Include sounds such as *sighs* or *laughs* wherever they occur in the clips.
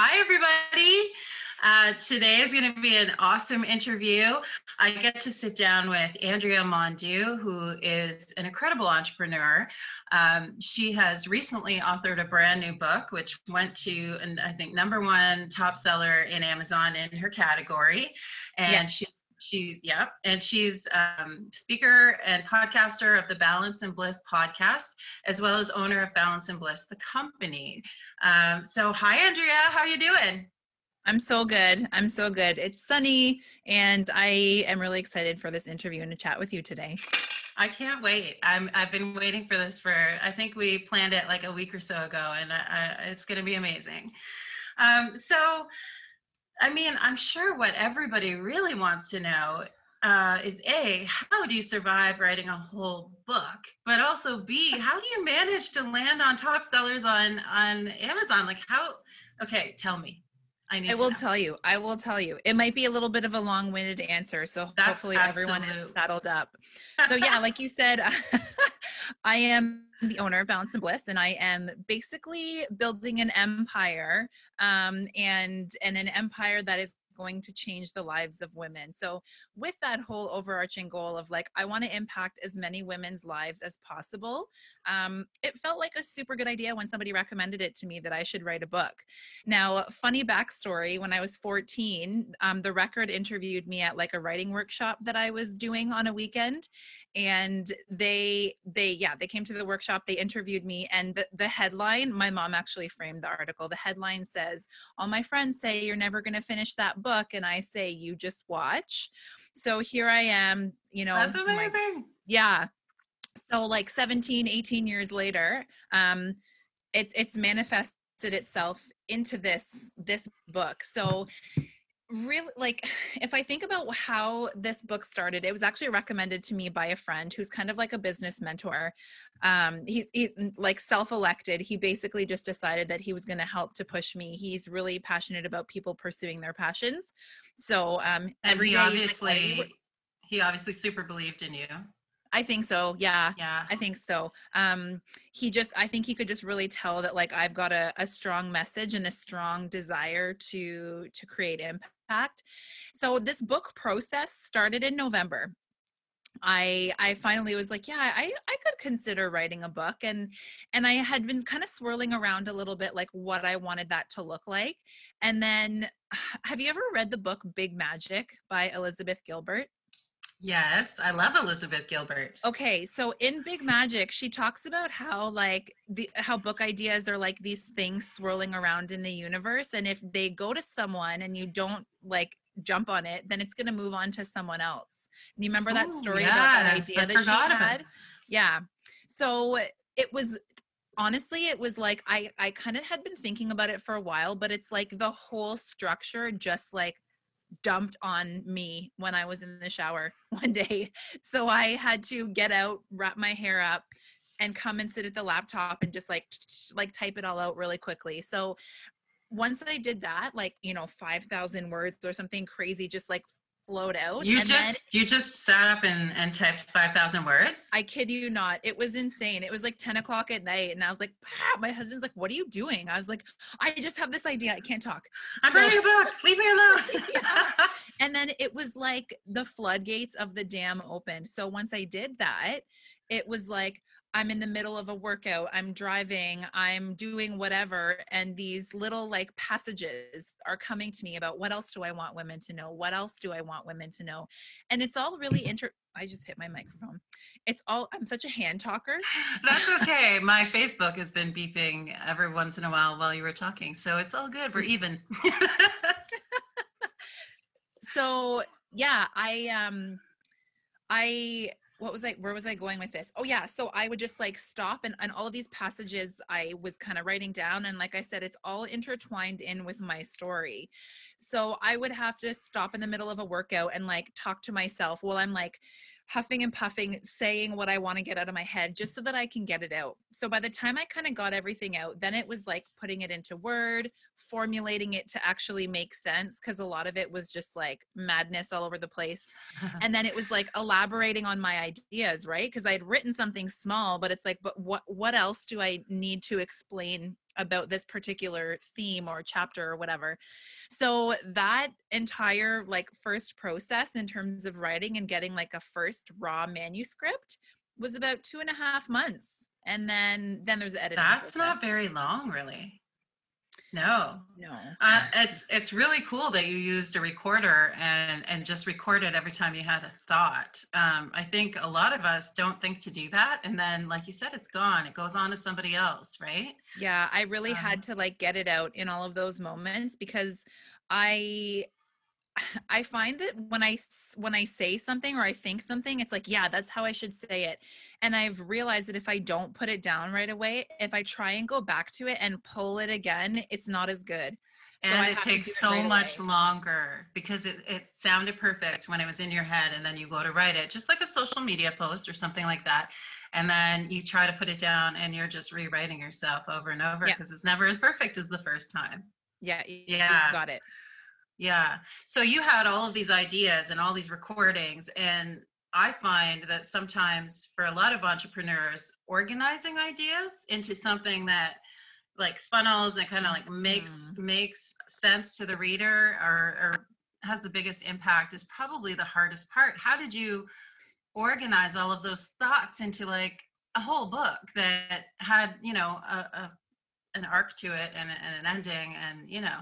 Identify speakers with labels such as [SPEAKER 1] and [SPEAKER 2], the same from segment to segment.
[SPEAKER 1] Hi, everybody. Uh, today is going to be an awesome interview. I get to sit down with Andrea Mondoux, who is an incredible entrepreneur. Um, she has recently authored a brand new book, which went to, and I think, number one top seller in Amazon in her category. And yeah. she's she's yeah and she's um, speaker and podcaster of the balance and bliss podcast as well as owner of balance and bliss the company. Um, so hi andrea how are you doing?
[SPEAKER 2] I'm so good. I'm so good. It's sunny and i am really excited for this interview and to chat with you today.
[SPEAKER 1] I can't wait. I'm I've been waiting for this for I think we planned it like a week or so ago, and I, I, it's going to be amazing. Um, so I mean, I'm sure what everybody really wants to know uh, is A, how do you survive writing a whole book? But also B, *laughs* how do you manage to land on top sellers on on Amazon? Like how okay, tell me.
[SPEAKER 2] I need I will know. tell you. I will tell you. It might be a little bit of a long-winded answer, so That's hopefully absolute. everyone is saddled up. So yeah, *laughs* like you said, *laughs* I am the owner of Balance and Bliss, and I am basically building an empire, um, and and an empire that is going to change the lives of women. So, with that whole overarching goal of like, I want to impact as many women's lives as possible, um, it felt like a super good idea when somebody recommended it to me that I should write a book. Now, funny backstory when I was 14, um, the record interviewed me at like a writing workshop that I was doing on a weekend. And they, they, yeah, they came to the workshop, they interviewed me, and the, the headline, my mom actually framed the article. The headline says, All my friends say you're never going to finish that book book and I say, you just watch. So here I am, you know.
[SPEAKER 1] That's amazing.
[SPEAKER 2] My, yeah. So like 17, 18 years later, um, it, it's manifested itself into this this book. So really like *sighs* if i think about how this book started it was actually recommended to me by a friend who's kind of like a business mentor um he's, he's like self-elected he basically just decided that he was going to help to push me he's really passionate about people pursuing their passions so um
[SPEAKER 1] every he obviously like, he obviously super believed in you
[SPEAKER 2] I think so. Yeah. Yeah. I think so. Um, he just, I think he could just really tell that like I've got a, a strong message and a strong desire to to create impact. So this book process started in November. I I finally was like, yeah, I I could consider writing a book and and I had been kind of swirling around a little bit like what I wanted that to look like. And then *sighs* have you ever read the book Big Magic by Elizabeth Gilbert?
[SPEAKER 1] Yes, I love Elizabeth Gilbert.
[SPEAKER 2] Okay, so in Big Magic, she talks about how like the how book ideas are like these things swirling around in the universe and if they go to someone and you don't like jump on it, then it's going to move on to someone else. And you remember that story yes, about that idea I that she had? Yeah. So it was honestly it was like i i kind of had been thinking about it for a while but it's like the whole structure just like dumped on me when I was in the shower *laughs* one day. So I had to get out, wrap my hair up, and come and sit at the laptop and just like like type it all out really quickly. So once I did that, like, you know, 5,000 words or something crazy just like flowed out.
[SPEAKER 1] You just you just sat up and, and typed five thousand words.
[SPEAKER 2] I kid you not. It was insane. It was like ten o'clock at night, and I was like, my husband's like, "What are you doing?" I was like, "I just have this idea. I can't talk."
[SPEAKER 1] I'm so, writing a book. Leave me alone. *laughs*
[SPEAKER 2] yeah. And then it was like the floodgates of the dam opened. So once I did that, it was like I'm in the middle of a workout, I'm driving, I'm doing whatever, and these little like passages are coming to me about what else do I want women to know? What else do I want women to know? And it's all really inter I just hit my microphone. It's all I'm such a hand talker.
[SPEAKER 1] That's okay. *laughs* my Facebook has been beeping every once in a while while you were talking. So it's all good. We're even. *laughs*
[SPEAKER 2] so yeah, I um I what was I where was I going with this? Oh yeah, so I would just like stop and, and all of these passages I was kind of writing down and like I said it's all intertwined in with my story. So I would have to stop in the middle of a workout and like talk to myself while I'm like huffing and puffing, saying what I want to get out of my head just so that I can get it out. So by the time I kind of got everything out, then it was like putting it into Word, formulating it to actually make sense because a lot of it was just like madness all over the place. *laughs* and then it was like elaborating on my ideas, right? Because I had written something small, but it's like, but what what else do I need to explain about this particular theme or chapter or whatever. So that entire like first process in terms of writing and getting like a first raw manuscript was about two and a half months. And then then there's the editing.
[SPEAKER 1] That's process. not very long, really. No,
[SPEAKER 2] no.
[SPEAKER 1] Uh, it's it's really cool that you used a recorder and and just recorded every time you had a thought. Um, I think a lot of us don't think to do that, and then like you said, it's gone. It goes on to somebody else, right?
[SPEAKER 2] Yeah, I really um, had to like get it out in all of those moments because I I find that when I when I say something or I think something, it's like, yeah, that's how I should say it. And I've realized that if I don't put it down right away, if I try and go back to it and pull it again, it's not as good.
[SPEAKER 1] So and it takes it so right much away. longer because it, it sounded perfect when it was in your head and then you go to write it, just like a social media post or something like that. And then you try to put it down and you're just rewriting yourself over and over because yeah. it's never as perfect as the first time.
[SPEAKER 2] Yeah. Yeah. got it.
[SPEAKER 1] Yeah. So you had all of these ideas and all these recordings. And I find that sometimes for a lot of entrepreneurs, organizing ideas into something that like funnels and kind of like makes mm. makes sense to the reader or, or has the biggest impact is probably the hardest part. How did you organize all of those thoughts into like a whole book that had, you know, a, a an arc to it and, and an ending and you know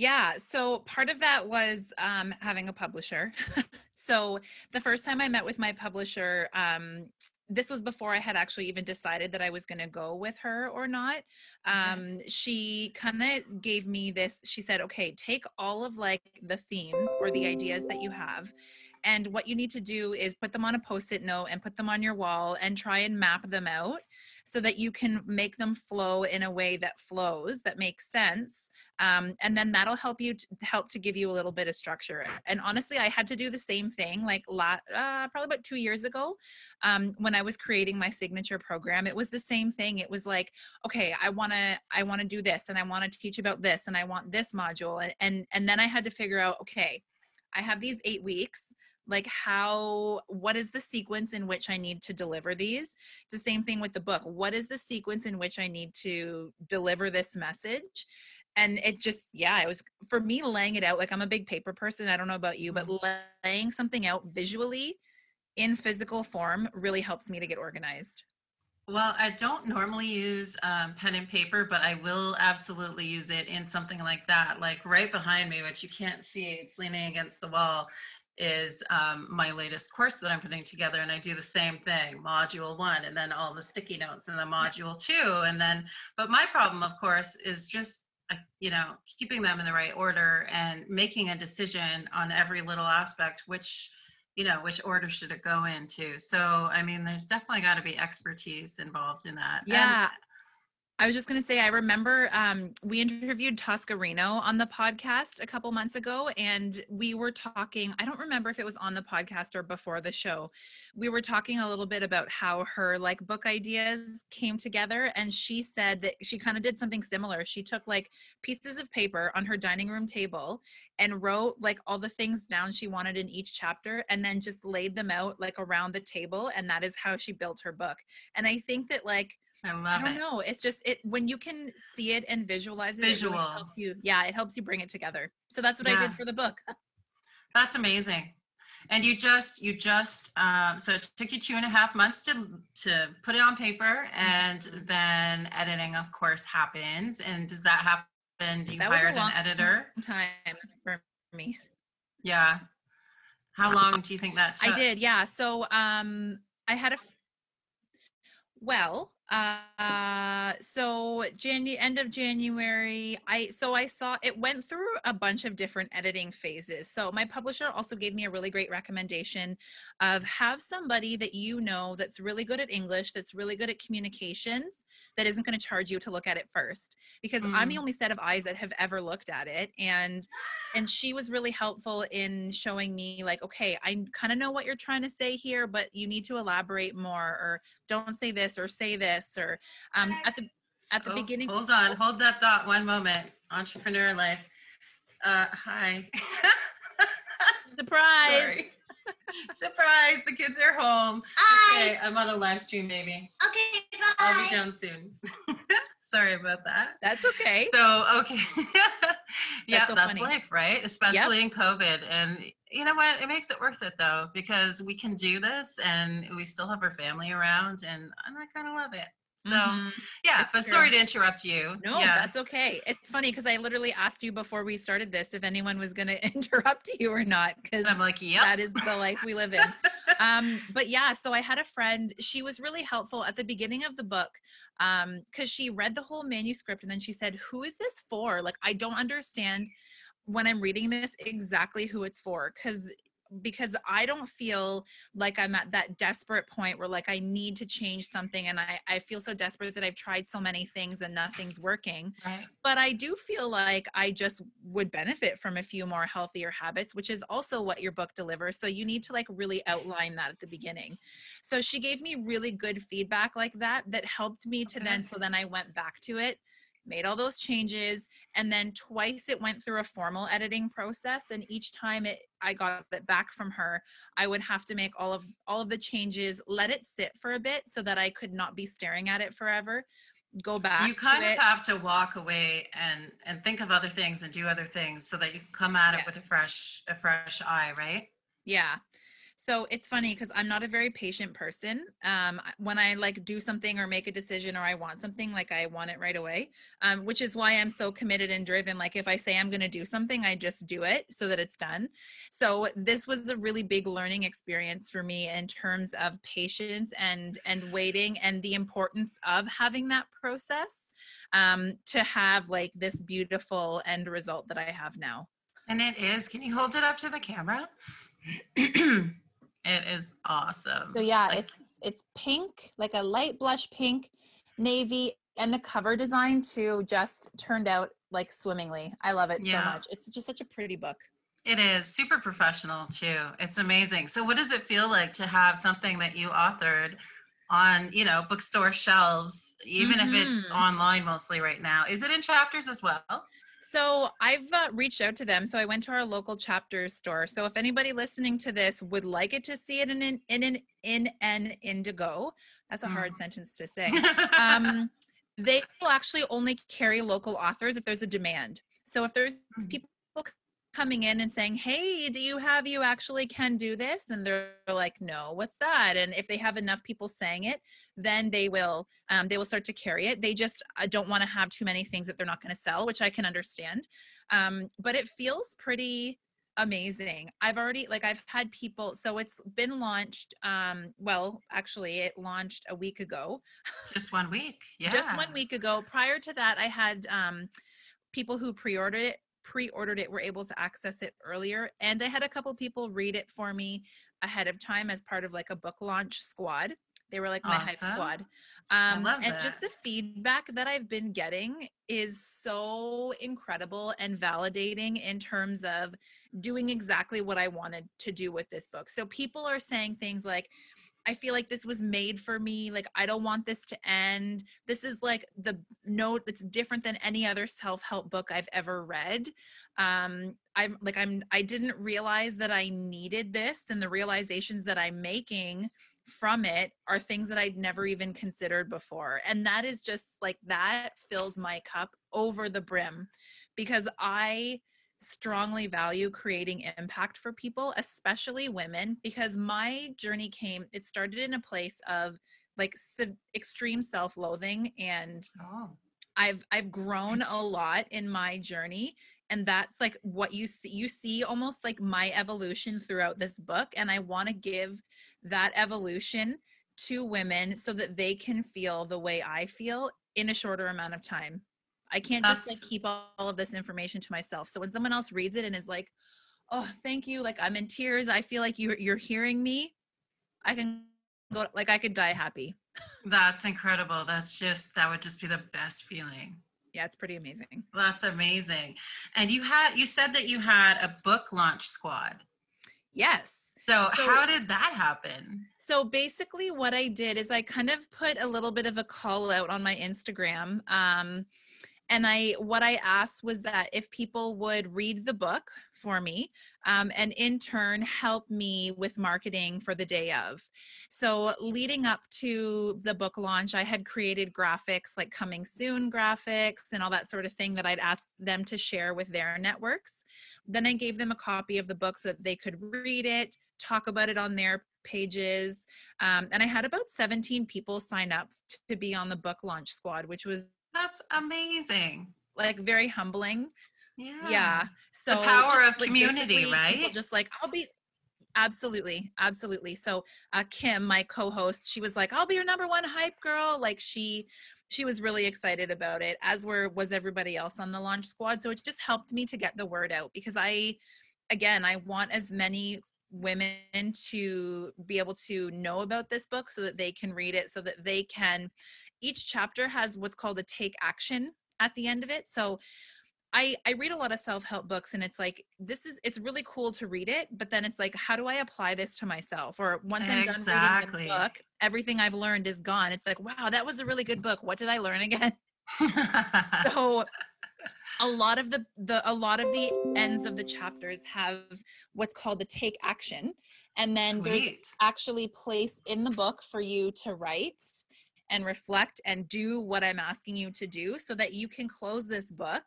[SPEAKER 2] yeah. So part of that was um, having a publisher. *laughs* so the first time I met with my publisher, um, this was before I had actually even decided that I was going to go with her or not. Um, She kind of gave me this. She said, okay, take all of like the themes or the ideas that you have. And what you need to do is put them on a post it note and put them on your wall and try and map them out so that you can make them flow in a way that flows that makes sense um, and then that'll help you help to give you a little bit of structure. And honestly i had to do the same thing like lot, uh, probably about two years ago um, when i was creating my signature program it was the same thing. It was like okay i want to i want to do this and i want to teach about this and i want this module and, and and then i had to figure out okay i have these eight weeks like how what is the sequence in which i need to deliver these it's the same thing with the book what is the sequence in which i need to deliver this message and it just yeah it was for me laying it out like i'm a big paper person i don't know about you but mm-hmm. laying something out visually in physical form really helps me to get organized
[SPEAKER 1] well, I don't normally use um, pen and paper, but I will absolutely use it in something like that. Like right behind me, which you can't see, it's leaning against the wall, is um, my latest course that I'm putting together. And I do the same thing, module one, and then all the sticky notes, and then module two. And then, but my problem, of course, is just, uh, you know, keeping them in the right order and making a decision on every little aspect, which, you know, which order should it go into. So, I mean, there's definitely got to be expertise involved in that.
[SPEAKER 2] Yeah. And, I was just going to say, I remember um, we interviewed Tosca Reno on the podcast a couple months ago, and we were talking. I don't remember if it was on the podcast or before the show. We were talking a little bit about how her like book ideas came together, and she said that she kind of did something similar. She took like pieces of paper on her dining room table and wrote like all the things down she wanted in each chapter, and then just laid them out like around the table, and that is how she built her book. And I think that like
[SPEAKER 1] I love it.
[SPEAKER 2] I don't it. know. It's just it when you can see it and visualize it, visual. it really helps you. Yeah, it helps you bring it together. So that's what yeah. I did for the book. *laughs*
[SPEAKER 1] That's amazing. And you just you just um, so it took you two and a half months to to put it on paper, and mm-hmm. then editing, of course, happens. And does that happen? Do you that hired an editor?
[SPEAKER 2] Time for me.
[SPEAKER 1] Yeah. How long do you think that took?
[SPEAKER 2] I did. Yeah. So um, I had a well, uh so Janu- end of january i so i saw it went through a bunch of different editing phases so my publisher also gave me a really great recommendation of have somebody that you know that's really good at english that's really good at communications that isn't going to charge you to look at it first because mm. i'm the mm. only set of eyes that have ever looked at it and and she was really helpful in showing me like okay i kind of know what you're trying to say here but you need to elaborate more or don't say this or say this or um, at the at the oh, beginning
[SPEAKER 1] hold on hold that thought one moment. Entrepreneur life. Uh hi. *laughs*
[SPEAKER 2] Surprise *laughs*
[SPEAKER 1] Surprise, the kids are home. Hi. Okay, I'm on a live stream, baby.
[SPEAKER 3] Okay, bye.
[SPEAKER 1] I'll be down soon. *laughs* Sorry about that.
[SPEAKER 2] That's okay.
[SPEAKER 1] So, okay. *laughs* yeah, that's, so that's life, right? Especially yep. in COVID. And you know what? It makes it worth it though, because we can do this and we still have our family around and I kind of love it. So mm-hmm. yeah, but true. sorry to interrupt you.
[SPEAKER 2] No,
[SPEAKER 1] yeah.
[SPEAKER 2] that's okay. It's funny because I literally asked you before we started this if anyone was going *laughs* to interrupt you or not because
[SPEAKER 1] I'm like, yeah,
[SPEAKER 2] that is the life we live in. *laughs* um, but yeah, so I had a friend. She was really helpful at the beginning of the book um, because she read the whole manuscript and then she said, "Who is this for? Like, I don't understand." when I'm reading this exactly who it's for because because I don't feel like I'm at that desperate point where like I need to change something and I, I feel so desperate that I've tried so many things and nothing's working.
[SPEAKER 1] Right.
[SPEAKER 2] But I do feel like I just would benefit from a few more healthier habits, which is also what your book delivers. So you need to like really outline that at the beginning. So she gave me really good feedback like that that helped me to okay. then so then I went back to it made all those changes and then twice it went through a formal editing process and each time it i got it back from her i would have to make all of all of the changes let it sit for a bit so that i could not be staring at it forever go back
[SPEAKER 1] you kind of
[SPEAKER 2] it.
[SPEAKER 1] have to walk away and and think of other things and do other things so that you come at yes. it with a fresh a fresh eye right
[SPEAKER 2] yeah so it's funny because I'm not a very patient person. Um, when I like do something or make a decision or I want something, like I want it right away, um, which is why I'm so committed and driven. Like if I say I'm going to do something, I just do it so that it's done. So this was a really big learning experience for me in terms of patience and and waiting and the importance of having that process um, to have like this beautiful end result that I have now.
[SPEAKER 1] And it is. Can you hold it up to the camera? *clears throat* It is awesome.
[SPEAKER 2] So yeah, like, it's it's pink, like a light blush pink, navy, and the cover design too just turned out like swimmingly. I love it yeah. so much. It's just such a pretty book.
[SPEAKER 1] It is super professional too. It's amazing. So what does it feel like to have something that you authored on, you know, bookstore shelves, even mm-hmm. if it's mm-hmm. online mostly right now? Is it in Chapters as well?
[SPEAKER 2] So I've uh, reached out to them. So I went to our local chapter store. So if anybody listening to this would like it to see it in an in an in an Indigo, that's a hard mm. sentence to *laughs* say. Um, they will actually only carry local authors if there's a demand. So if there's mm. people coming in and saying, Hey, do you have you actually can do this? And they're like, No, what's that? And if they have enough people saying it, then they will um, they will start to carry it. They just uh, don't want to have too many things that they're not going to sell, which I can understand. Um, but it feels pretty amazing. I've already like I've had people so it's been launched um well actually it launched a week ago.
[SPEAKER 1] Just one week. Yeah.
[SPEAKER 2] Just one week ago. Prior to that I had um people who pre-ordered it pre-ordered it were able to access it earlier and i had a couple people read it for me ahead of time as part of like a book launch squad. They were like my hype squad. Um, and that. just the feedback that i've been getting is so incredible and validating in terms of doing exactly what i wanted to do with this book. So people are saying things like I feel like this was made for me. Like, I don't want this to end. This is like the note that's different than any other self help book I've ever read. Um, I'm like, I'm, I didn't realize that I needed this, and the realizations that I'm making from it are things that I'd never even considered before. And that is just like, that fills my cup over the brim because I, strongly value creating impact for people, especially women, because my journey came, it started in a place of like extreme self-loathing and oh. I've I've grown a lot in my journey and that's like what you see you see almost like my evolution throughout this book and I want to give that evolution to women so that they can feel the way I feel in a shorter amount of time. I can't just like keep all, of this information to myself. So when someone else reads it and is like, "Oh, thank you," like I'm in tears. I feel like you're you're hearing me. I can go like I could die happy.
[SPEAKER 1] That's incredible. That's just that would just be the best feeling.
[SPEAKER 2] Yeah, it's pretty amazing.
[SPEAKER 1] That's amazing. And you had you said that you had a book launch squad.
[SPEAKER 2] Yes.
[SPEAKER 1] So, so, how did that happen?
[SPEAKER 2] So basically what I did is I kind of put a little bit of a call out on my Instagram. Um, and I what I asked was that if people would read the book for me um, and in turn help me with marketing for the day of. So leading up to the book launch, I had created graphics like coming soon graphics and all that sort of thing that I'd asked them to share with their networks. Then I gave them a copy of the book so that they could read it, talk about it on their pages. Um, and I had about 17 people sign up to be on the book launch squad, which was
[SPEAKER 1] that's amazing.
[SPEAKER 2] Like very humbling.
[SPEAKER 1] Yeah.
[SPEAKER 2] Yeah.
[SPEAKER 1] So the power of like community, right?
[SPEAKER 2] Just like I'll be absolutely absolutely so uh kim my co-host she was like i'll be your number one hype girl like she she was really excited about it as were was everybody else on the launch squad so it just helped me to get the word out because i again i want as many women to be able to know about this book so that they can read it so that they can each chapter has what's called a take action at the end of it. So I, I read a lot of self-help books and it's like this is it's really cool to read it but then it's like how do i apply this to myself? Or once i'm exactly. done reading the book everything i've learned is gone. It's like wow that was a really good book. What did i learn again? *laughs* *laughs* So a lot of the the a lot of the ends of the chapters have what's called the take action and then Sweet. there's actually place in the book for you to write and reflect and do what i'm asking you to do so that you can close this book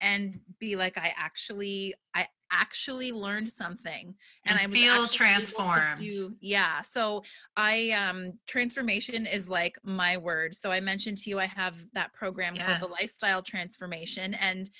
[SPEAKER 2] and be like i actually i actually learned something
[SPEAKER 1] and, and i feel transformed
[SPEAKER 2] do, yeah so i um transformation is like my word so i mentioned to you i have that program yes. called the lifestyle transformation and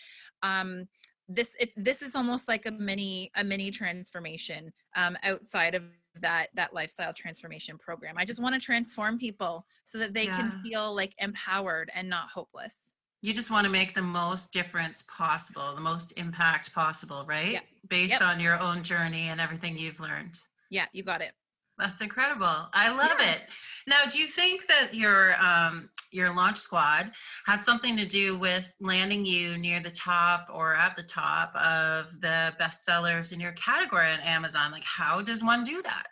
[SPEAKER 2] um this it's this is almost like a mini a mini transformation um outside of that that lifestyle transformation program i just want to transform people so that they yeah. can feel like empowered and not hopeless
[SPEAKER 1] you just want to make the most difference possible, the most impact possible, right? Yeah. Based yep. on your own journey and everything you've learned.
[SPEAKER 2] Yeah, you got it.
[SPEAKER 1] That's incredible. I love yeah. it. Now, do you think that your um, your launch squad had something to do with landing you near the top or at the top of the bestsellers in your category on Amazon? Like, how does one do that?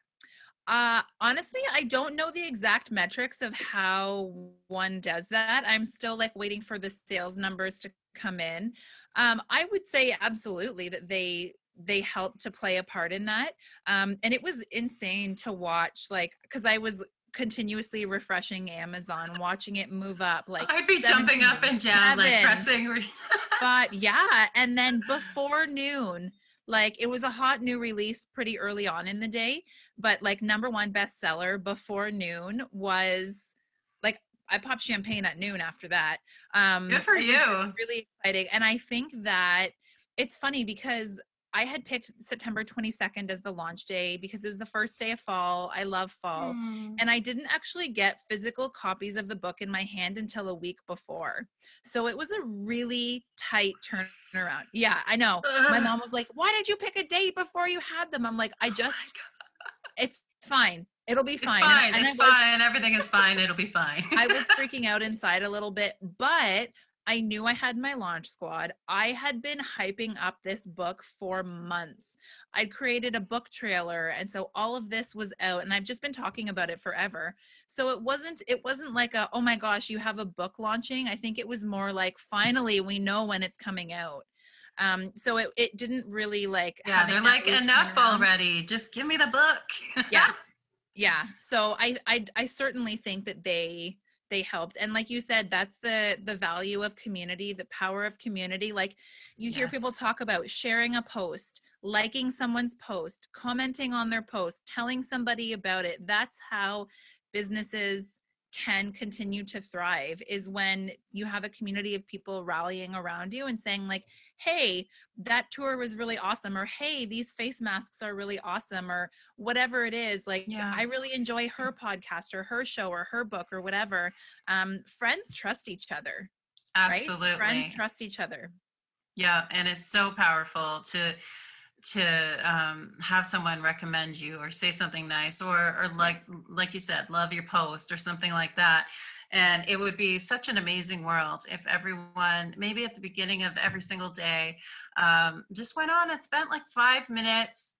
[SPEAKER 2] Uh, honestly, I don't know the exact metrics of how one does that. I'm still like waiting for the sales numbers to come in. Um, I would say absolutely that they they helped to play a part in that. Um, and it was insane to watch, like, because I was continuously refreshing Amazon, watching it move up. Like
[SPEAKER 1] I'd be jumping up and down, like pressing. *laughs*
[SPEAKER 2] but yeah, and then before noon, like it was a hot new release pretty early on in the day but like number one bestseller before noon was like i popped champagne at noon after that
[SPEAKER 1] um good for you.
[SPEAKER 2] really exciting and i think that it's funny because I had picked September 22nd as the launch day because it was the first day of fall. I love fall. Mm. And I didn't actually get physical copies of the book in my hand until a week before. So it was a really tight turnaround. Yeah, I know. My mom was *laughs* like, Why did you pick a date before you had them? I'm like, I oh just, oh it's fine. It'll be fine.
[SPEAKER 1] It's fine. And, and it's was, fine. Everything is fine. It'll be fine.
[SPEAKER 2] I was *laughs* freaking out inside a little bit, but I knew I had my launch squad. I had been hyping up this book for months. I'd created a book trailer and so all of this was out and I've just been talking about it forever. So it wasn't it wasn't like a oh my gosh, you have a book launching. I think it was more like finally we know when it's coming out. Um, so it, it didn't really like
[SPEAKER 1] yeah they're like enough already just give me the book
[SPEAKER 2] yeah *laughs* yeah so I, I i certainly think that they they helped and like you said that's the the value of community the power of community like you hear people talk about sharing a post liking someone's post commenting on their post telling somebody about it that's how businesses can continue to thrive is when you have a community of people rallying around you and saying like hey that tour was really awesome or hey these face masks are really awesome or whatever it is like yeah. i really enjoy her podcast or her show or her book or whatever um, friends trust each other
[SPEAKER 1] absolutely
[SPEAKER 2] right? friends trust each other
[SPEAKER 1] yeah and it's so powerful to to um, have someone recommend you or say something nice or or like like you said love your post or something like that. And it would be such an amazing world if everyone maybe at the beginning of every single day um, just went on and spent like five minutes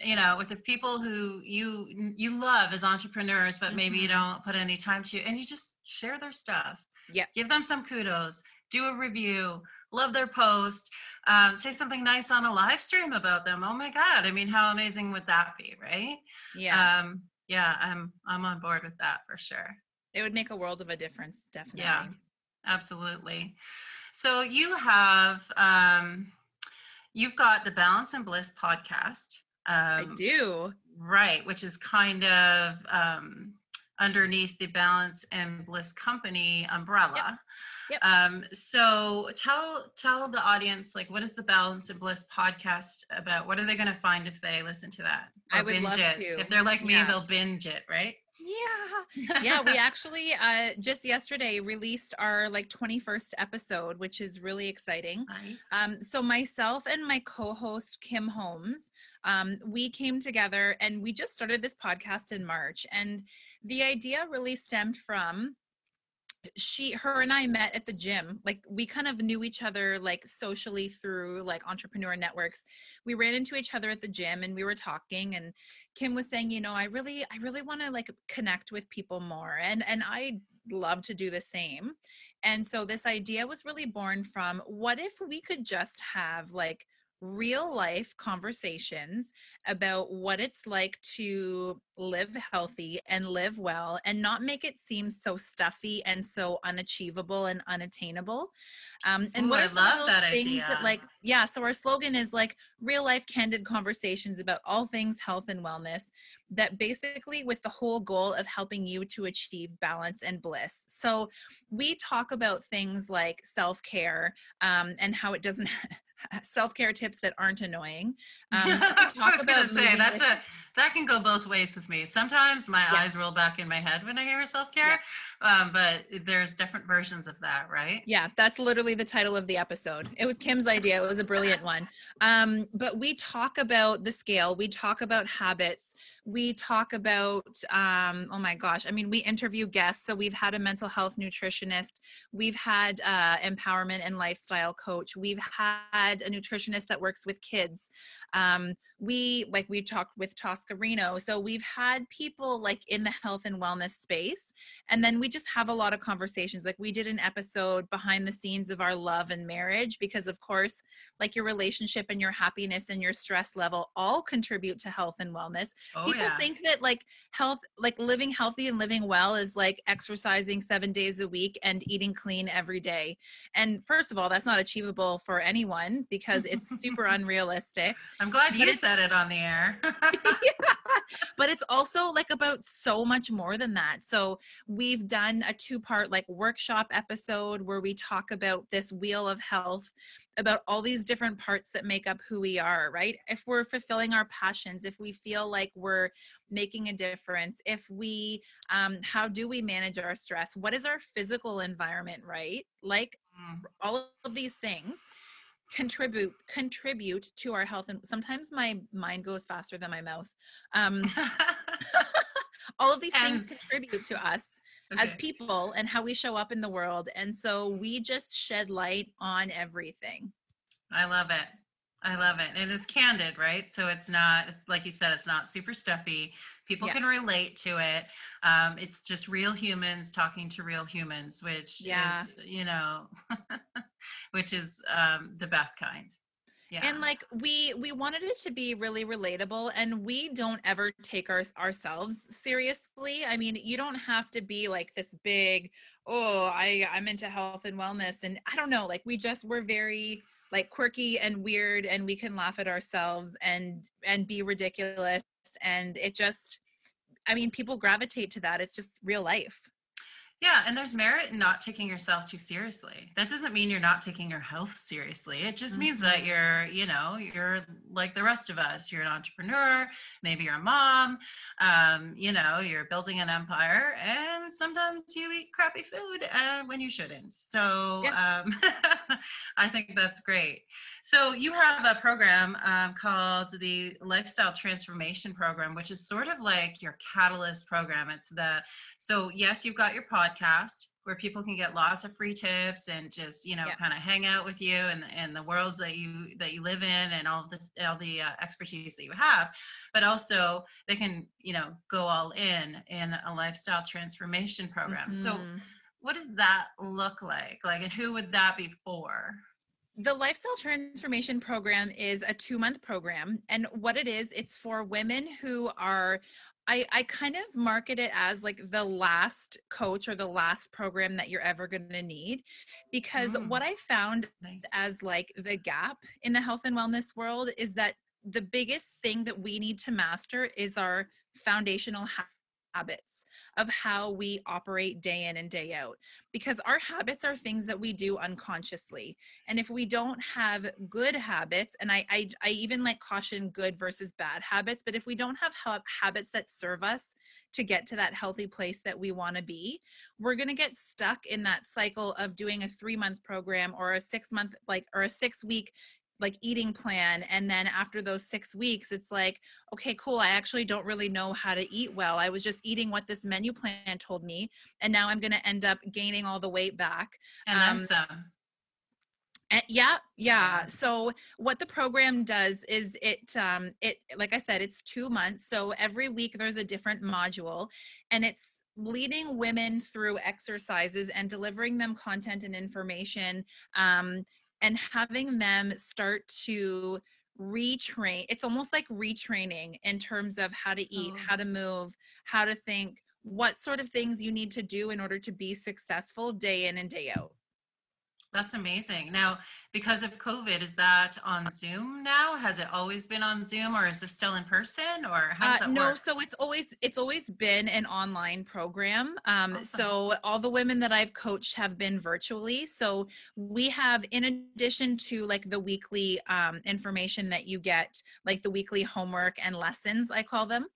[SPEAKER 1] you know with the people who you you love as entrepreneurs but maybe mm-hmm. you don't put any time to and you just share their stuff.
[SPEAKER 2] Yeah
[SPEAKER 1] give them some kudos do a review, love their post, um, say something nice on a live stream about them. Oh my God. I mean, how amazing would that be, right?
[SPEAKER 2] Yeah.
[SPEAKER 1] Um, yeah, I'm I'm on board with that for sure.
[SPEAKER 2] It would make a world of a difference, definitely.
[SPEAKER 1] Yeah, absolutely. So you have um, you've got the Balance and Bliss podcast.
[SPEAKER 2] Um, I do.
[SPEAKER 1] Right, which is kind of um, underneath the Balance and Bliss Company umbrella.
[SPEAKER 2] Yep.
[SPEAKER 1] Um, so tell tell the audience like what is the Balance and Bliss podcast about? What are they going to find if they listen to that?
[SPEAKER 2] I would love
[SPEAKER 1] it?
[SPEAKER 2] to.
[SPEAKER 1] If they're like me, yeah. they'll binge it, right?
[SPEAKER 2] Yeah. *laughs* Yeah, we actually uh just yesterday released our like 21st episode, which is really exciting.
[SPEAKER 1] Nice.
[SPEAKER 2] Um so myself and my co-host Kim Holmes, um we came together and we just started this podcast in March and the idea really stemmed from she her and i met at the gym like we kind of knew each other like socially through like entrepreneur networks. We ran into each other at the gym and we were talking and kim was saying you know i really i really want to like connect with people more and and i love to do the same. And so this idea was really born from what if we could just have like real life conversations about what it's like to live healthy and live well and not make it seem so stuffy and so unachievable and unattainable. Um, and
[SPEAKER 1] Ooh,
[SPEAKER 2] what
[SPEAKER 1] I
[SPEAKER 2] are some of
[SPEAKER 1] those
[SPEAKER 2] things
[SPEAKER 1] idea.
[SPEAKER 2] that like, yeah, so our slogan is like real life candid conversations about all things health and wellness that basically with the whole goal of helping you to achieve balance and bliss. So we talk about things like self-care um, and how it doesn't *laughs* self-care tips that aren't annoying. *laughs*
[SPEAKER 1] Um, I was going to say that's a that can go both ways with me. Sometimes my yeah. eyes roll back in my head when I hear self-care, yeah. um, but there's different versions of that, right?
[SPEAKER 2] Yeah, that's literally the title of the episode. It was Kim's idea. It was a brilliant one. Um, but we talk about the scale. We talk about habits. We talk about um, oh my gosh, I mean, we interview guests. So we've had a mental health nutritionist. We've had uh, empowerment and lifestyle coach. We've had a nutritionist that works with kids. Um, we like we talked with Tosca Reno. So we've had people like in the health and wellness space. And then we just have a lot of conversations. Like we did an episode behind the scenes of our love and marriage because of course, like your relationship and your happiness and your stress level all contribute to health and wellness.
[SPEAKER 1] Oh,
[SPEAKER 2] people
[SPEAKER 1] yeah.
[SPEAKER 2] think that like health, like living healthy and living well is like exercising seven days a week and eating clean every day. And first of all, that's not achievable for anyone because it's super *laughs* unrealistic.
[SPEAKER 1] I'm glad you said it on the air. *laughs*
[SPEAKER 2] yeah. But it's also like about so much more than that. So we've done a two part like workshop episode where we talk about this wheel of health, about all these different parts that make up who we are, right? If we're fulfilling our passions, if we feel like we're making a difference, if we, um, how do we manage our stress? What is our physical environment, right? Like mm. all of these things contribute contribute to our health and sometimes my mind goes faster than my mouth um *laughs* *laughs* all of these and, things contribute to us okay. as people and how we show up in the world and so we just shed light on everything
[SPEAKER 1] i love it i love it and it's candid right so it's not like you said it's not super stuffy people yeah. can relate to it um, it's just real humans talking to real humans which yeah. is you know *laughs* which is um, the best kind
[SPEAKER 2] yeah. and like we we wanted it to be really relatable and we don't ever take our, ourselves seriously. I mean you don't have to be like this big oh i i'm into health and wellness and i don't know like we just we're very like quirky and weird and we can laugh at ourselves and and be ridiculous and it just i mean people gravitate to that. It's just real life
[SPEAKER 1] yeah, and there's merit in not taking yourself too seriously. That doesn't mean you're not taking your health seriously. It just mm-hmm. means that mm-hmm. you're, you know, you're like the rest of us. You're an entrepreneur, maybe you're a mom, um, you know, you're building an empire, and sometimes you eat crappy food uh, when you shouldn't. So yeah. um, *laughs* I think that's great. So you have a program um, called the Lifestyle Transformation Program, which is sort of like your catalyst program. It's the so yes, you've got your podcast where people can get lots of free tips and just you know yeah. kind of hang out with you and and the worlds that you that you live in and all the all the uh, expertise that you have but also they can you know go all in in a lifestyle transformation program mm-hmm. so what does that look like? Like, and who would that be for?
[SPEAKER 2] The Lifestyle Transformation Program is a two month program. And what it is, it's for women who are I, I kind of market it as like the last coach or the last program that you're ever going to need because mm. what i found nice. as like the gap in the health and wellness world is that the biggest thing that we need to master is our foundational habits of how we operate day in and day out because our habits are things that we do unconsciously and if we don't have good habits and i i, I even like caution good versus bad habits but if we don't have ha- habits that serve us to get to that healthy place that we want to be we're going to get stuck in that cycle of doing a 3 month program or a 6 month like or a 6 week like eating plan and then after those 6 weeks it's like okay cool I actually don't really know how to eat well I was just eating what this menu plan told me and now I'm going to end up gaining all the weight back
[SPEAKER 1] and then um, some
[SPEAKER 2] and yeah, yeah. So what the program does is it um it like I said it's 2 months. So every week there's a different module and it's leading women through exercises and delivering them content and information um and having them start to retrain it's almost like retraining in terms of how to eat oh. how to move how to think what sort of things you need to do in order to be successful day in and day out
[SPEAKER 1] that's amazing. Now, because of COVID, is that on Zoom now? Has it always been on Zoom, or is this still in person, or how does uh, that
[SPEAKER 2] no,
[SPEAKER 1] work?
[SPEAKER 2] so it's always it's always been an online program. Um, awesome. So all the women that I've coached have been virtually. So we have, in addition to like the weekly um, information that you get, like the weekly homework and lessons, I call them.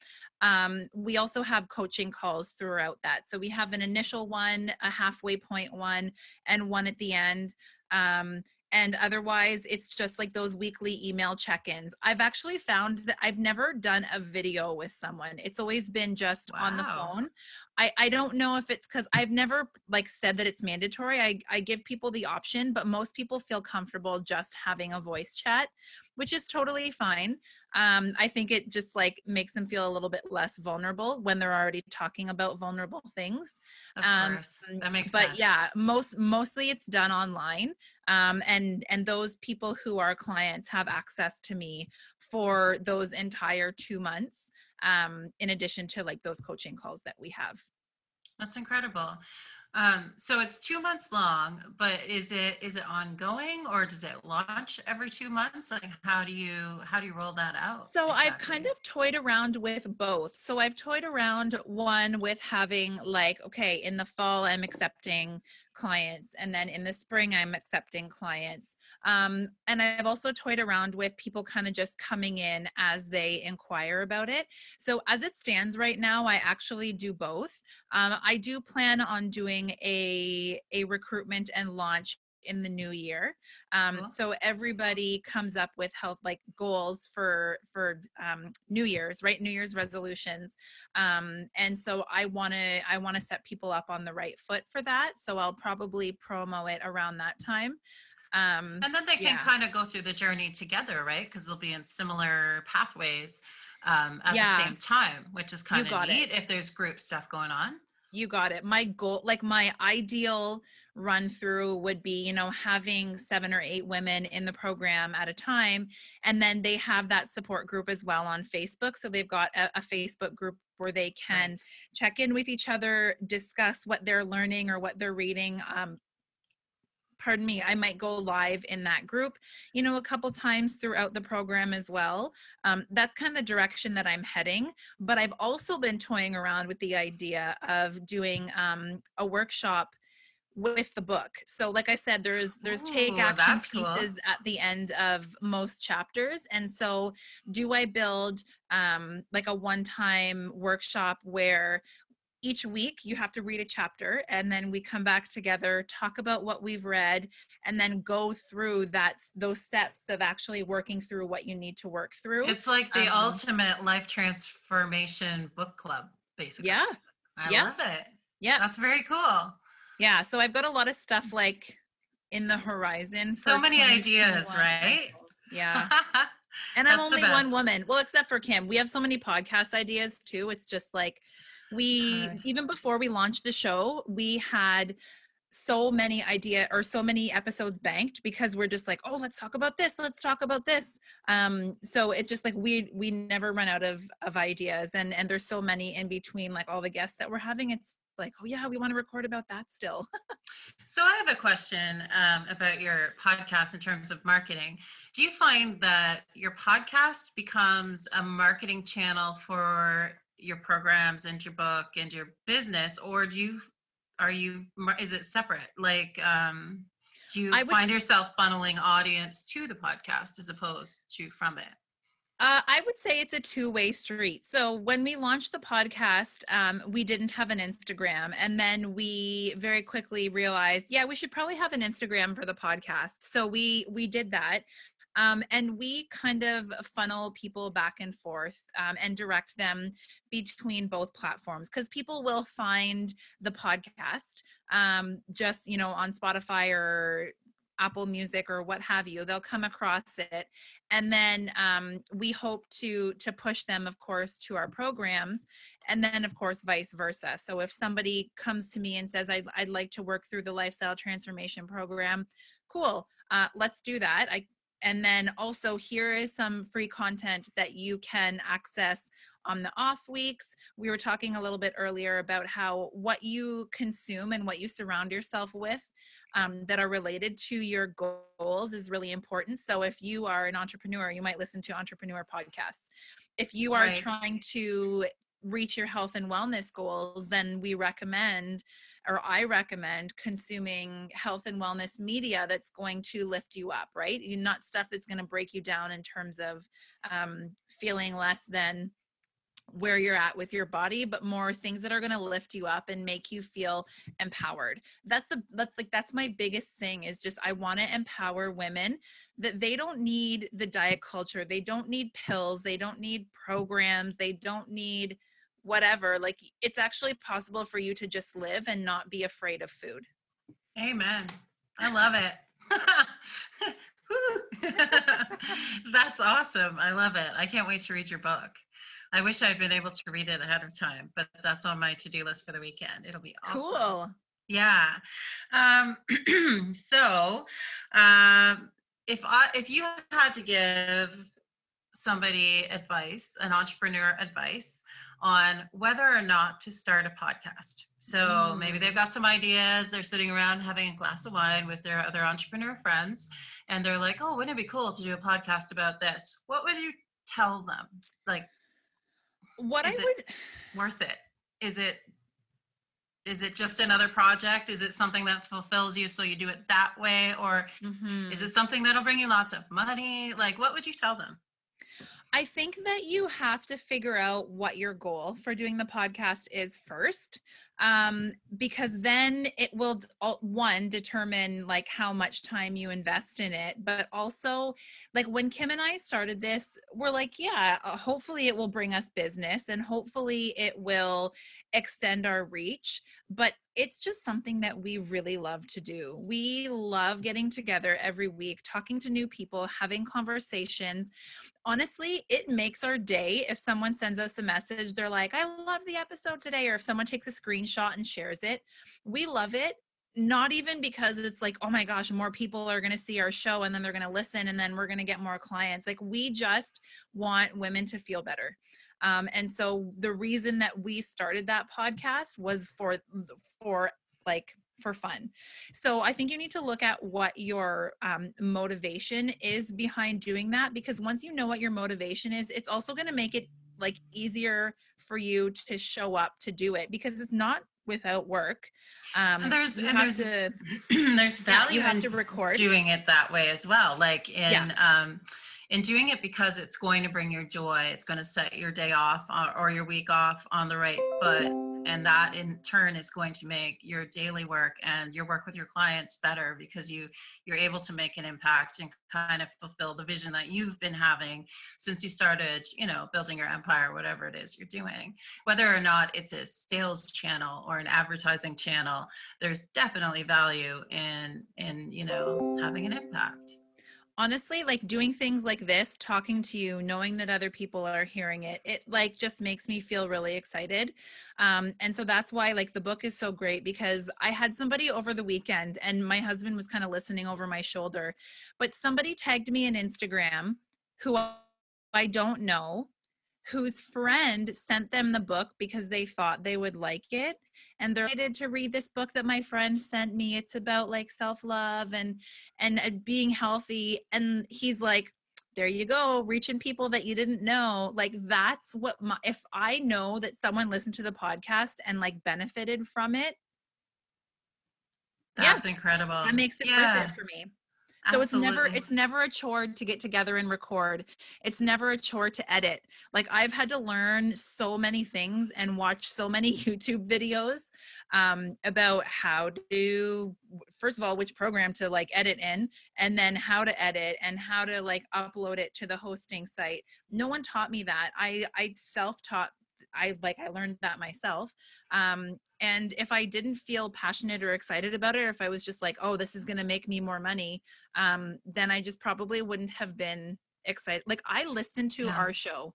[SPEAKER 2] Um, we also have coaching calls throughout that. So we have an initial one, a halfway point one, and one at the end. Um, and otherwise it's just like those weekly email check-ins i've actually found that i've never done a video with someone it's always been just wow. on the phone I, I don't know if it's because I've never like said that it's mandatory. I, I give people the option, but most people feel comfortable just having a voice chat, which is totally fine. Um, I think it just like makes them feel a little bit less vulnerable when they're already talking about vulnerable things.
[SPEAKER 1] Of um, course, that makes
[SPEAKER 2] but
[SPEAKER 1] sense.
[SPEAKER 2] yeah, most mostly it's done online, um, and and those people who are clients have access to me for those entire two months um, in addition to like those coaching calls that we have.
[SPEAKER 1] That's incredible. Um, so it's two months long, but is it is it ongoing or does it launch every two months? Like how do you how do you roll that out?
[SPEAKER 2] So exactly? I've kind of toyed around with both. So I've toyed around one with having like, okay, in the fall I'm accepting clients and then in the spring i'm accepting clients um, and i've also toyed around with people kind of just coming in as they inquire about it so as it stands right now i actually do both um, i do plan on doing a a recruitment and launch in the new year um, cool. so everybody comes up with health like goals for for um, new year's right new year's resolutions um, and so i want to i want to set people up on the right foot for that so i'll probably promo it around that time
[SPEAKER 1] um, and then they can yeah. kind of go through the journey together right because they'll be in similar pathways um, at yeah. the same time which is kind of neat it. if there's group stuff going on
[SPEAKER 2] you got it. My goal, like my ideal run through would be, you know, having seven or eight women in the program at a time. And then they have that support group as well on Facebook. So they've got a, a Facebook group where they can right. check in with each other, discuss what they're learning or what they're reading. Um, pardon me, I might go live in that group, you know, a couple times throughout the program as well. Um, that's kind of the direction that I'm heading. But I've also been toying around with the idea of doing um, a workshop with the book. So like I said there's there's Ooh, take action pieces cool. at the end of most chapters and so do I build um like a one time workshop where each week you have to read a chapter and then we come back together talk about what we've read and then go through that those steps of actually working through what you need to work through
[SPEAKER 1] it's like the um, ultimate life transformation book club basically.
[SPEAKER 2] Yeah.
[SPEAKER 1] I
[SPEAKER 2] yeah.
[SPEAKER 1] love it.
[SPEAKER 2] Yeah.
[SPEAKER 1] That's very cool.
[SPEAKER 2] Yeah so i've got a lot of stuff like in the horizon
[SPEAKER 1] so many ideas right?
[SPEAKER 2] Yeah. *laughs* And i'm only one woman. Well except for kim. We have so many podcast ideas too. It's just like we even before we launched the show we had so many idea or so many episodes banked because we're just like oh let's talk about this let's talk about this. Um so it's just like we we never run out of of ideas and and there's so many in between like all the guests that we're having it's like oh yeah we want to record about that still. *laughs*
[SPEAKER 1] So i have a question um, about your podcast in terms of marketing. Do you find that your podcast becomes a marketing channel for your programs and your book and your business or do you are you is it separate like um do you would, find yourself funneling audience to the podcast as opposed to from it
[SPEAKER 2] uh, I would say it's a two way street. So when we launched the podcast, um, we didn't have an Instagram. And then we very quickly realized, yeah, we should probably have an Instagram for the podcast. So we we did that. Um, and we kind of funnel people back and forth um, and direct them between both platforms because people will find the podcast um, just, you know, on Spotify or Apple Music or what have you. They'll come across it, and then um, we hope to to push them, of course, to our programs, and then of course vice versa. So if somebody comes to me and says, "I'd, I'd like to work through the lifestyle transformation program," cool, uh, let's do that. I and then also here is some free content that you can access on the off weeks. We were talking a little bit earlier about how what you consume and what you surround yourself with um, that are related to your goals is really important. So if you are an entrepreneur, you might listen to entrepreneur podcasts. If you are right. trying to reach your health and wellness goals, then we recommend, or I recommend, consuming health and wellness media that's going to lift you up, right? You not stuff that's going to break you down in terms of um, feeling less than where you're at with your body but more things that are going to lift you up and make you feel empowered that's the that's like that's my biggest thing is just i want to empower women that they don't need the diet culture they don't need pills they don't need programs they don't need whatever like it's actually possible for you to just live and not be afraid of food.
[SPEAKER 1] Amen. I *laughs* love it. *laughs* That's awesome. I love it. I can't wait to read your book. I wish i'd been able to read it ahead of time but that's on my to-do list for the weekend. It'll be awesome.
[SPEAKER 2] cool.
[SPEAKER 1] Yeah. Um *clears throat* so um if i if you had to give somebody advice an entrepreneur advice on whether or not to start a podcast. So mm. maybe they've got some ideas, they're sitting around having a glass of wine with their other entrepreneur friends, and they're like, oh, wouldn't it be cool to do a podcast about this? What would you tell them? Like,
[SPEAKER 2] what I would
[SPEAKER 1] worth it? Is it is it just another project is it something that fulfills you so you do it that way or mm-hmm. is it something that'll bring you lots of money like what would you tell them
[SPEAKER 2] I think that you have to figure out what your goal for doing the podcast is first um, because then it will one determine like how much time you invest in it but also like when kim and i started this we're like yeah uh, hopefully it will bring us business and hopefully it will extend our reach but it's just something that we really love to do. We love getting together every week, talking to new people, having conversations. Honestly, it makes our day if someone sends us a message, they're like, I love the episode today, or if someone takes a screenshot and shares it. We love it not even because it's like oh my gosh more people are going to see our show and then they're going to listen and then we're going to get more clients like we just want women to feel better um, and so the reason that we started that podcast was for for like for fun. So I think you need to look at what your um, motivation is behind doing that because once you know what your motivation is, it's also going to make it like easier for you to show up to do it because it's not without work.
[SPEAKER 1] Um, and there's and there's to, *clears throat* there's value yeah,
[SPEAKER 2] you have to record
[SPEAKER 1] doing it that way as well. Like in yeah. um, in doing it because it's going to bring your joy. It's going to set your day off uh, or your week off on the right foot. And that in turn is going to make your daily work and your work with your clients better because you you're able to make an impact and kind of fulfill the vision that you've been having since you started you know building your empire whatever it is you're doing. Whether or not it's a sales channel or an advertising channel there's definitely value in in you know having an impact
[SPEAKER 2] honestly like doing things like this talking to you knowing that other people are hearing it it like just makes me feel really excited. Um and so that's why like the book is so great because i had somebody over the weekend and my husband was kind of listening over my shoulder but somebody tagged me in instagram who i don't know whose friend sent them the book because they thought they would like it and they're excited to read this book that my friend sent me. It's about like self-love and and uh, being healthy and he's like there you go reaching people that you didn't know. Like that's what my if i know that someone listened to the podcast and like benefited from it
[SPEAKER 1] that's yeah, incredible.
[SPEAKER 2] That makes it yeah. worth it for me so Absolutely. it's never it's never a chore to get together and record. It's never a chore to edit. Like i've had to learn so many things and watch so many *laughs* youtube videos um, about how to first of all which program to like edit in and then how to edit and how to like upload it to the hosting site. No one taught me that. I i self-taught I like I learned that myself. Um, and if I didn't feel passionate or excited about it, or if I was just like, oh, this is going to make me more money, um, then I just probably wouldn't have been excited. Like I listen to yeah. our show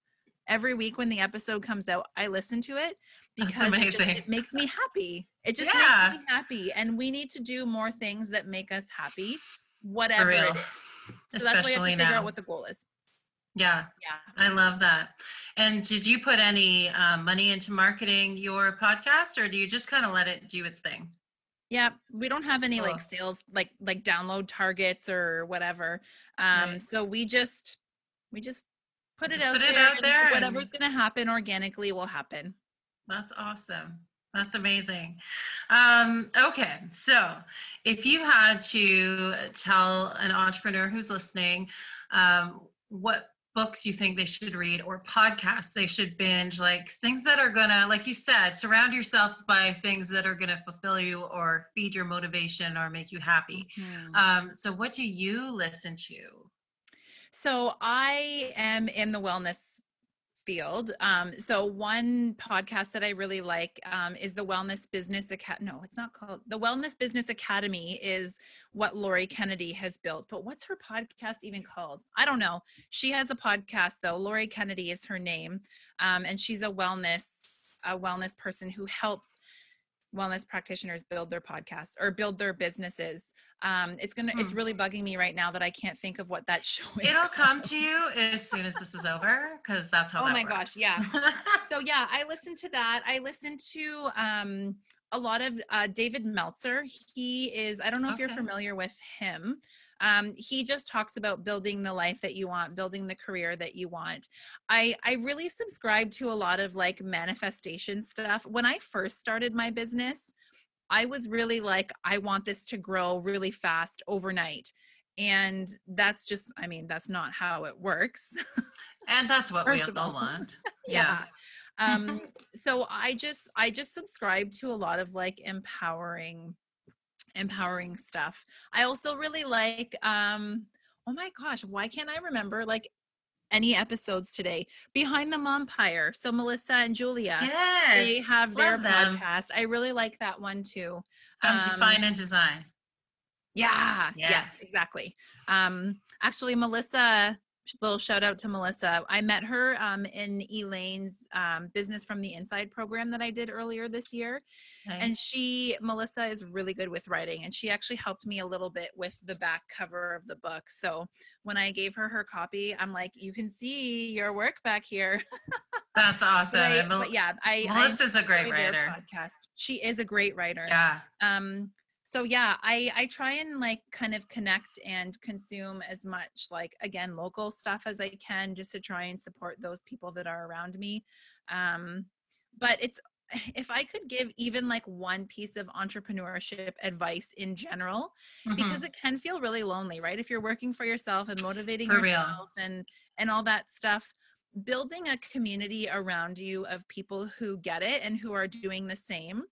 [SPEAKER 2] every week when the episode comes out. I listen to it because it, just, it, makes me happy. It just yeah. makes me happy, and we need to do more things that make us happy, whatever. So Especially that's why you have to figure now. out what the goal is.
[SPEAKER 1] Yeah. Yeah. I love that. And did you put any um, money into marketing your podcast or do you just kind of let it do its thing?
[SPEAKER 2] Yeah, we don't have any cool. like sales like like download targets or whatever. Um right. so we just we just put it, out, put there it out there. Whatever's going to happen organically will happen.
[SPEAKER 1] That's awesome. That's amazing. Um, okay, so if you had to tell an entrepreneur who's listening um, what books you think they should read or podcasts they should binge like things that are gonna like you said surround yourself by things that are gonna fulfill you or feed your motivation or make you happy mm-hmm. um, so what do you listen to
[SPEAKER 2] so i am in the wellness field. Um, so one podcast that I really like um, is the Wellness Business Academy. No, it's not called the Wellness Business Academy. Is what Lori Kennedy has built. But what's her podcast even called? I don't know. She has a podcast though. Lori Kennedy is her name, um, and she's a wellness a wellness person who helps wellness practitioners build their podcasts or build their businesses. Um, it's gonna hmm. it's really bugging me right now that I can't think of what that *laughs* show is.
[SPEAKER 1] It'll come to you as soon as this is over because that's how. Oh my
[SPEAKER 2] works. gosh, yeah. *laughs* so yeah, I listened to that. I listened to um, a lot of uh, David Meltzer. He is I don't know if you're familiar with him um, he just talks about building the life that you want building the career that you want. I i really subscribe to a lot of like manifestation stuff. When i first started my business i was really like i want this to grow really fast overnight. And that's just i mean that's not how it works.
[SPEAKER 1] And that's what *laughs* we all. want. *laughs* Yeah.
[SPEAKER 2] yeah. *laughs* um so i just i just subscribe to a lot of like empowering empowering stuff. I also really like um oh my gosh, why can't I remember like any episodes today? Behind the mompire so melissa and julia
[SPEAKER 1] yes,
[SPEAKER 2] they have their them. podcast. I really like that one too.
[SPEAKER 1] Um, define and design.
[SPEAKER 2] yeah, yeah. yes exactly. Um actually melissa little shout out to Melissa. I met her um, in Elaine's um, Business from the Inside program that I did earlier this year. Okay. And she, Melissa, is really good with writing. And she actually helped me a little bit with the back cover of the book. So when I gave her her copy, I'm like, you can see your work back here. *laughs*
[SPEAKER 1] That's awesome.
[SPEAKER 2] I, yeah, I
[SPEAKER 1] Melissa's I a great writer.
[SPEAKER 2] Podcast. She is a great writer.
[SPEAKER 1] Yeah.
[SPEAKER 2] Um, so yeah i i try and like kind of connect and consume as much like again local stuff as i can just to try and support those people that are around me um but it's *sighs* if i could give even like one piece of entrepreneurship advice in general mm-hmm. because it can feel really lonely right if you're working for yourself and motivating for yourself real. and and all that stuff building a community around you of people who get it and who are doing the same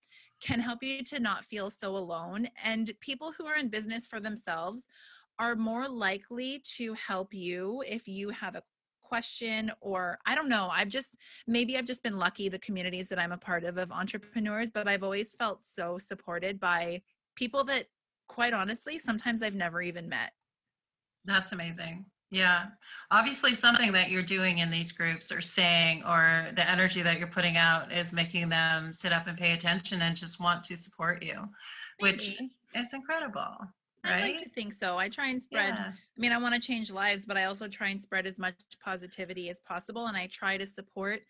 [SPEAKER 2] can help you to not feel so alone. And people who are in business for themselves are more likely to help you if you have a question or I don't know. I've just maybe I've just been lucky the communities that I'm a part of of entrepreneurs, but I've always felt so supported by people that quite honestly sometimes I've never even met.
[SPEAKER 1] That's amazing. Yeah. Obviously, something that you're doing in these groups or saying, or the energy that you're putting out is making them sit up and pay attention and just want to support you, Maybe. which is incredible. Right?
[SPEAKER 2] I like to think so. I try and spread, yeah. I mean, I want to change lives, but I also try and spread as much positivity as possible. And I try to support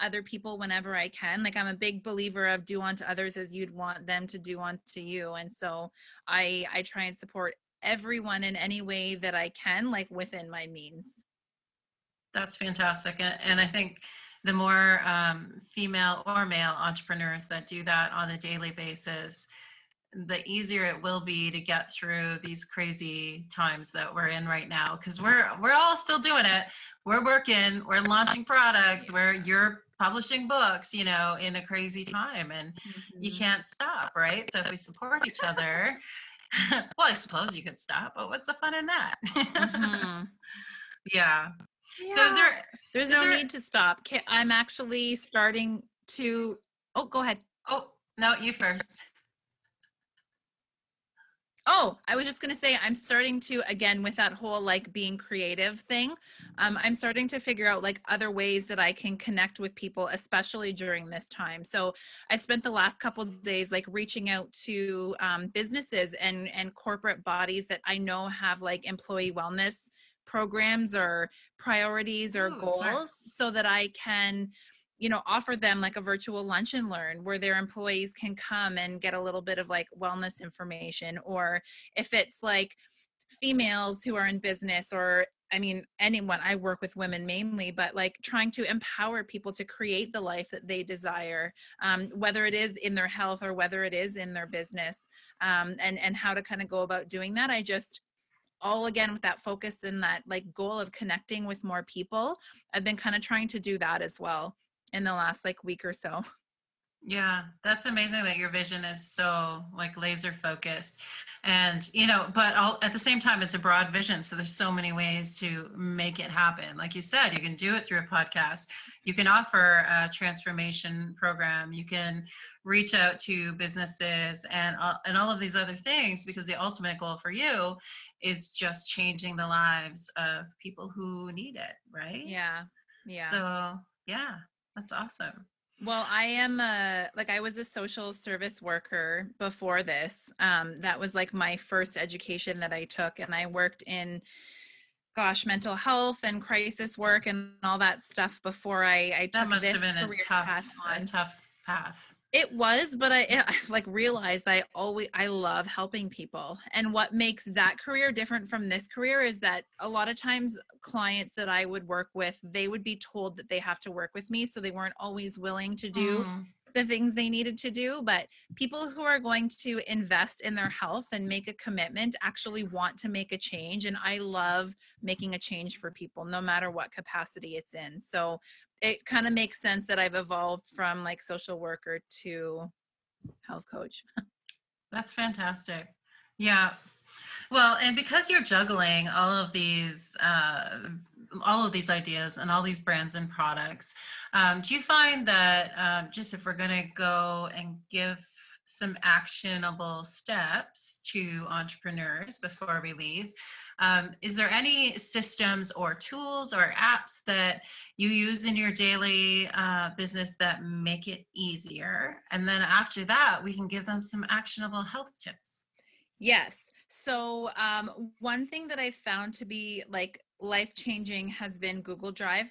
[SPEAKER 2] other people whenever I can. Like, I'm a big believer of do unto others as you'd want them to do unto you. And so I, I try and support everyone in any way that I can, like within my means.
[SPEAKER 1] That's fantastic. And, and I think the more um, female or male entrepreneurs that do that on a daily basis, the easier it will be to get through these crazy times that we're in right now because we're we're all still doing it we're working we're launching products where you're publishing books you know in a crazy time and mm-hmm. you can't stop right so if we support each other *laughs* well, I suppose you could stop, but what's the fun in that? mm-hmm. yeah. *laughs*
[SPEAKER 2] yeah. So is there? There's is no there, need to stop. I'm actually starting to. Oh, go ahead.
[SPEAKER 1] Oh no, you first.
[SPEAKER 2] Oh, I was just going to say, I'm starting to, again, with that whole like being creative thing, um, I'm starting to figure out like other ways that I can connect with people, especially during this time. So I've spent the last couple days like reaching out to um, businesses and, and corporate bodies that I know have like employee wellness programs or priorities or Ooh, goals smart. so that I can you know offer them like a virtual lunch and learn where their employees can come and get a little bit of like wellness information or if it's like females who are in business or I mean, anyone, I work with women mainly, but like trying to empower people to create the life that they desire, um, whether it is in their health or whether it is in their business, um, and, and how to kind of go about doing that. I just, all again with that focus and that like goal of connecting with more people, I've been kind of trying to do that as well in the last like week or so.
[SPEAKER 1] Yeah, that's amazing that your vision is so like laser focused. And, you know, but all, at the same time, it's a broad vision. So there's so many ways to make it happen. Like you said, you can do it through a podcast. You can offer a transformation program. You can reach out to businesses and, uh, and all of these other things because the ultimate goal for you is just changing the lives of people who need it. Right.
[SPEAKER 2] Yeah. Yeah.
[SPEAKER 1] So, yeah, that's awesome.
[SPEAKER 2] Well, I am a like I was a social service worker before this. Um, that was like my first education that I took, and I worked in, gosh, mental health and crisis work and all that stuff before I I took
[SPEAKER 1] that must have been a tough, path a tough path.
[SPEAKER 2] It was, but I, I like realized I always I love helping people. And what makes that career different from this career is that a lot of times clients that I would work with, they would be told that they have to work with me, so they weren't always willing to do mm. the things they needed to do. But people who are going to invest in their health and make a commitment actually want to make a change. And I love making a change for people, no matter what capacity it's in. So it kind of makes sense that I've evolved from like social worker to health coach. *laughs*
[SPEAKER 1] That's fantastic. Yeah. Well, and because you're juggling all of these, uh, all of these ideas and all these brands and products, um, do you find that um, just if we're going to go and give some actionable steps to entrepreneurs before we leave, um, is there any systems or tools or apps that you use in your daily uh, business that make it easier? And then after that, we can give them some actionable health tips.
[SPEAKER 2] Yes. So, um, one thing that I found to be like life changing has been Google Drive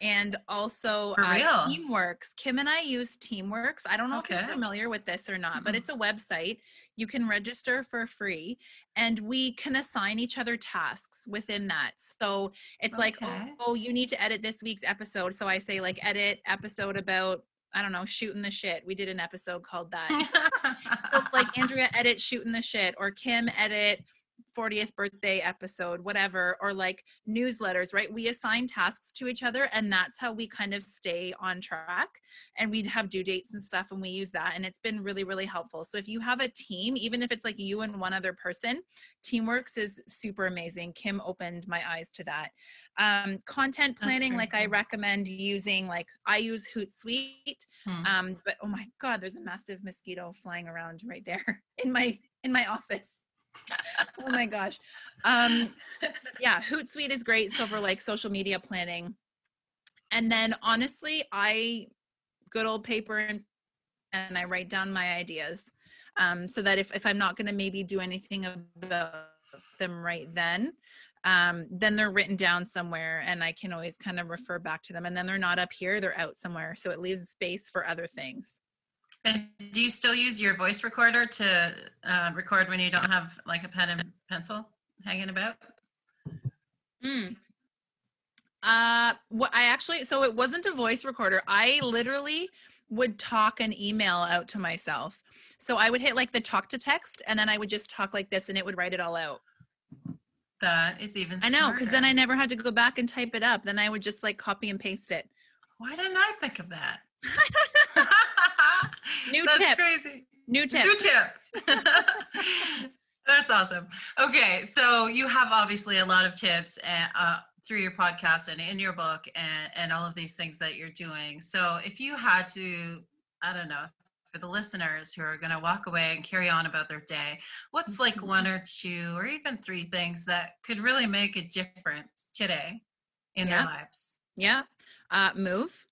[SPEAKER 2] and also uh, Teamworks. Kim and I use Teamworks. I don't know okay. if you're familiar with this or not, mm-hmm. but it's a website. You can register for free and we can assign each other tasks within that. So it's okay. like, oh, oh, you need to edit this week's episode. So I say, like, edit episode about I don't know, shooting the shit. We did an episode called that. *laughs* so like Andrea edit shooting the shit or Kim edit 40th birthday episode, whatever, or like newsletters, right? We assign tasks to each other and that's how we kind of stay on track. And we'd have due dates and stuff and we use that. And it's been really, really helpful. So if you have a team, even if it's like you and one other person, Teamworks is super amazing. Kim opened my eyes to that. Um, content planning, like cool. I recommend using, like I use Hootsuite. Hmm. Um, but oh my God, there's a massive mosquito flying around right there *laughs* in my in my office. *laughs* oh my gosh. Um, yeah, Hootsuite is great. So for like social media planning. And then honestly, I good old paper and and I write down my ideas. Um, so that if, if I'm not going to maybe do anything about them right then, um, then they're written down somewhere and I can always kind of refer back to them. And then they're not up here, they're out somewhere. So it leaves space for other things.
[SPEAKER 1] And do you still use your voice recorder to uh, record when you don't have like a pen and pencil hanging about?
[SPEAKER 2] Hmm. Uh, what I actually, so it wasn't a voice recorder. I literally would talk an email out to myself. So I would hit like the talk to text and then I would just talk like this and it would write it all out.
[SPEAKER 1] That is even
[SPEAKER 2] I know, because then I never had to go back and type it up. Then I would just like copy and paste it.
[SPEAKER 1] Why didn't I think of that? *laughs* *laughs* *laughs*
[SPEAKER 2] New tip.
[SPEAKER 1] That's
[SPEAKER 2] tip.
[SPEAKER 1] crazy.
[SPEAKER 2] New tip.
[SPEAKER 1] New tip. *laughs* That's awesome. Okay, so you have obviously a lot of tips and, uh, through your podcast and in your book and, and all of these things that you're doing. So if you had to, I don't know, for the listeners who are going to walk away and carry on about their day, what's like one
[SPEAKER 2] Mm-hmm.
[SPEAKER 1] or two or even three things that could really make a difference today in
[SPEAKER 2] Yeah.
[SPEAKER 1] their lives?
[SPEAKER 2] Yeah. Uh, move.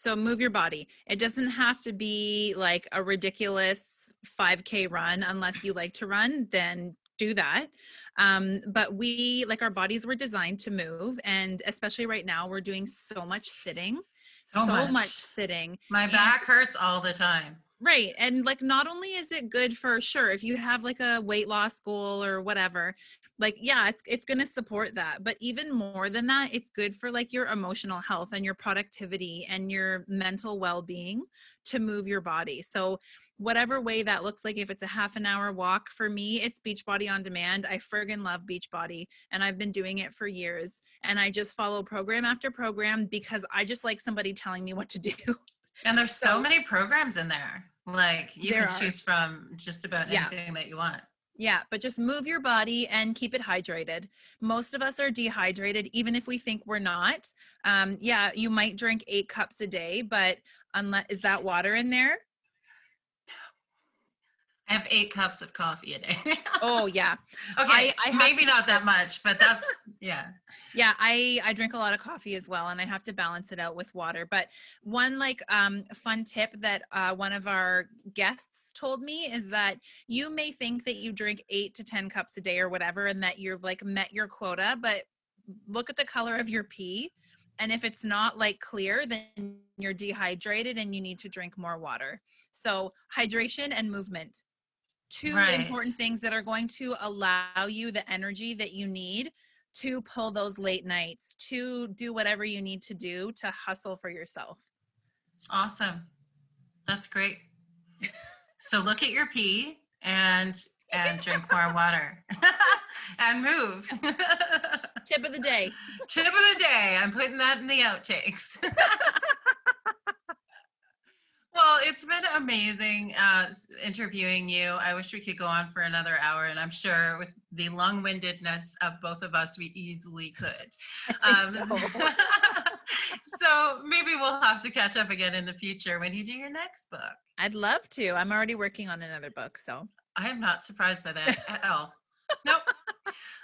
[SPEAKER 2] So move your body. It doesn't have to be like a ridiculous 5K run unless you like to run, then do that. Um, but we, like our bodies were designed to move. And especially right now, we're doing so much sitting,
[SPEAKER 1] So
[SPEAKER 2] so,
[SPEAKER 1] much.
[SPEAKER 2] much sitting.
[SPEAKER 1] My
[SPEAKER 2] And-
[SPEAKER 1] back hurts all the time.
[SPEAKER 2] Right. And like not only is it good for sure if you have like a weight loss goal or whatever, like yeah, it's it's going to support that. But even more than that, it's good for like your emotional health and your productivity and your mental well-being to move your body. So whatever way that looks like if it's a half an hour walk for me, it's Beachbody on demand. I friggin' love Beachbody and I've been doing it for years and I just follow program after program because I just like somebody telling me what to do. *laughs*
[SPEAKER 1] And there's so,
[SPEAKER 2] So-
[SPEAKER 1] many programs in there. Like you can
[SPEAKER 2] are.
[SPEAKER 1] choose from just about
[SPEAKER 2] Yeah.
[SPEAKER 1] anything that you want.
[SPEAKER 2] Yeah, but just move your body and keep it hydrated. Most of us are dehydrated, even if we think we're not. Um, yeah, you might drink eight cups a day, but unless is that water in there?
[SPEAKER 1] I have eight cups of coffee a day. *laughs*
[SPEAKER 2] Oh yeah,
[SPEAKER 1] okay,
[SPEAKER 2] I- I
[SPEAKER 1] maybe
[SPEAKER 2] to-
[SPEAKER 1] not that much, but that's *laughs* yeah.
[SPEAKER 2] yeah. I I drink a lot of coffee as well, and I have to balance it out with water. But one like um fun tip that uh, one of our guests told me is that you may think that you drink eight to ten cups a day or whatever, and that you've like met your quota, but look at the color of your pee and if it's not like clear then you're dehydrated and you need to drink more water so hydration and movement two
[SPEAKER 1] Right.
[SPEAKER 2] important things that are going to allow you the energy that you need to pull those late nights to do whatever you need to do to hustle for yourself
[SPEAKER 1] Awesome. That's great. *laughs* so look at your pee and and drink more water *laughs* and move.
[SPEAKER 2] tip of the day *laughs*
[SPEAKER 1] Tip of the day. I'm putting that in the outtakes. Well, it's been amazing uh, interviewing you. I wish we could go on for another hour, and I'm sure with the long windedness of both of us, we easily could. *laughs*
[SPEAKER 2] Think so. *laughs*
[SPEAKER 1] so maybe we'll have to catch up again in the future when you do your next book.
[SPEAKER 2] i'd love to i'm already working on another book so
[SPEAKER 1] I am not surprised by that *laughs* at all. Nope.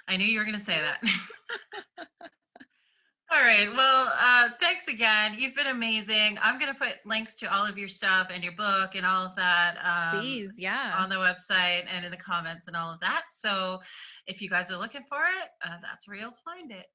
[SPEAKER 1] I knew you were going to say that. All right. Well, uh, thanks again. You've been amazing. I'm going to put links to all of your stuff and your book and all of that um,
[SPEAKER 2] please yeah
[SPEAKER 1] on the website and in the comments and all of that. So if you guys are looking for it, uh, that's where you'll find it.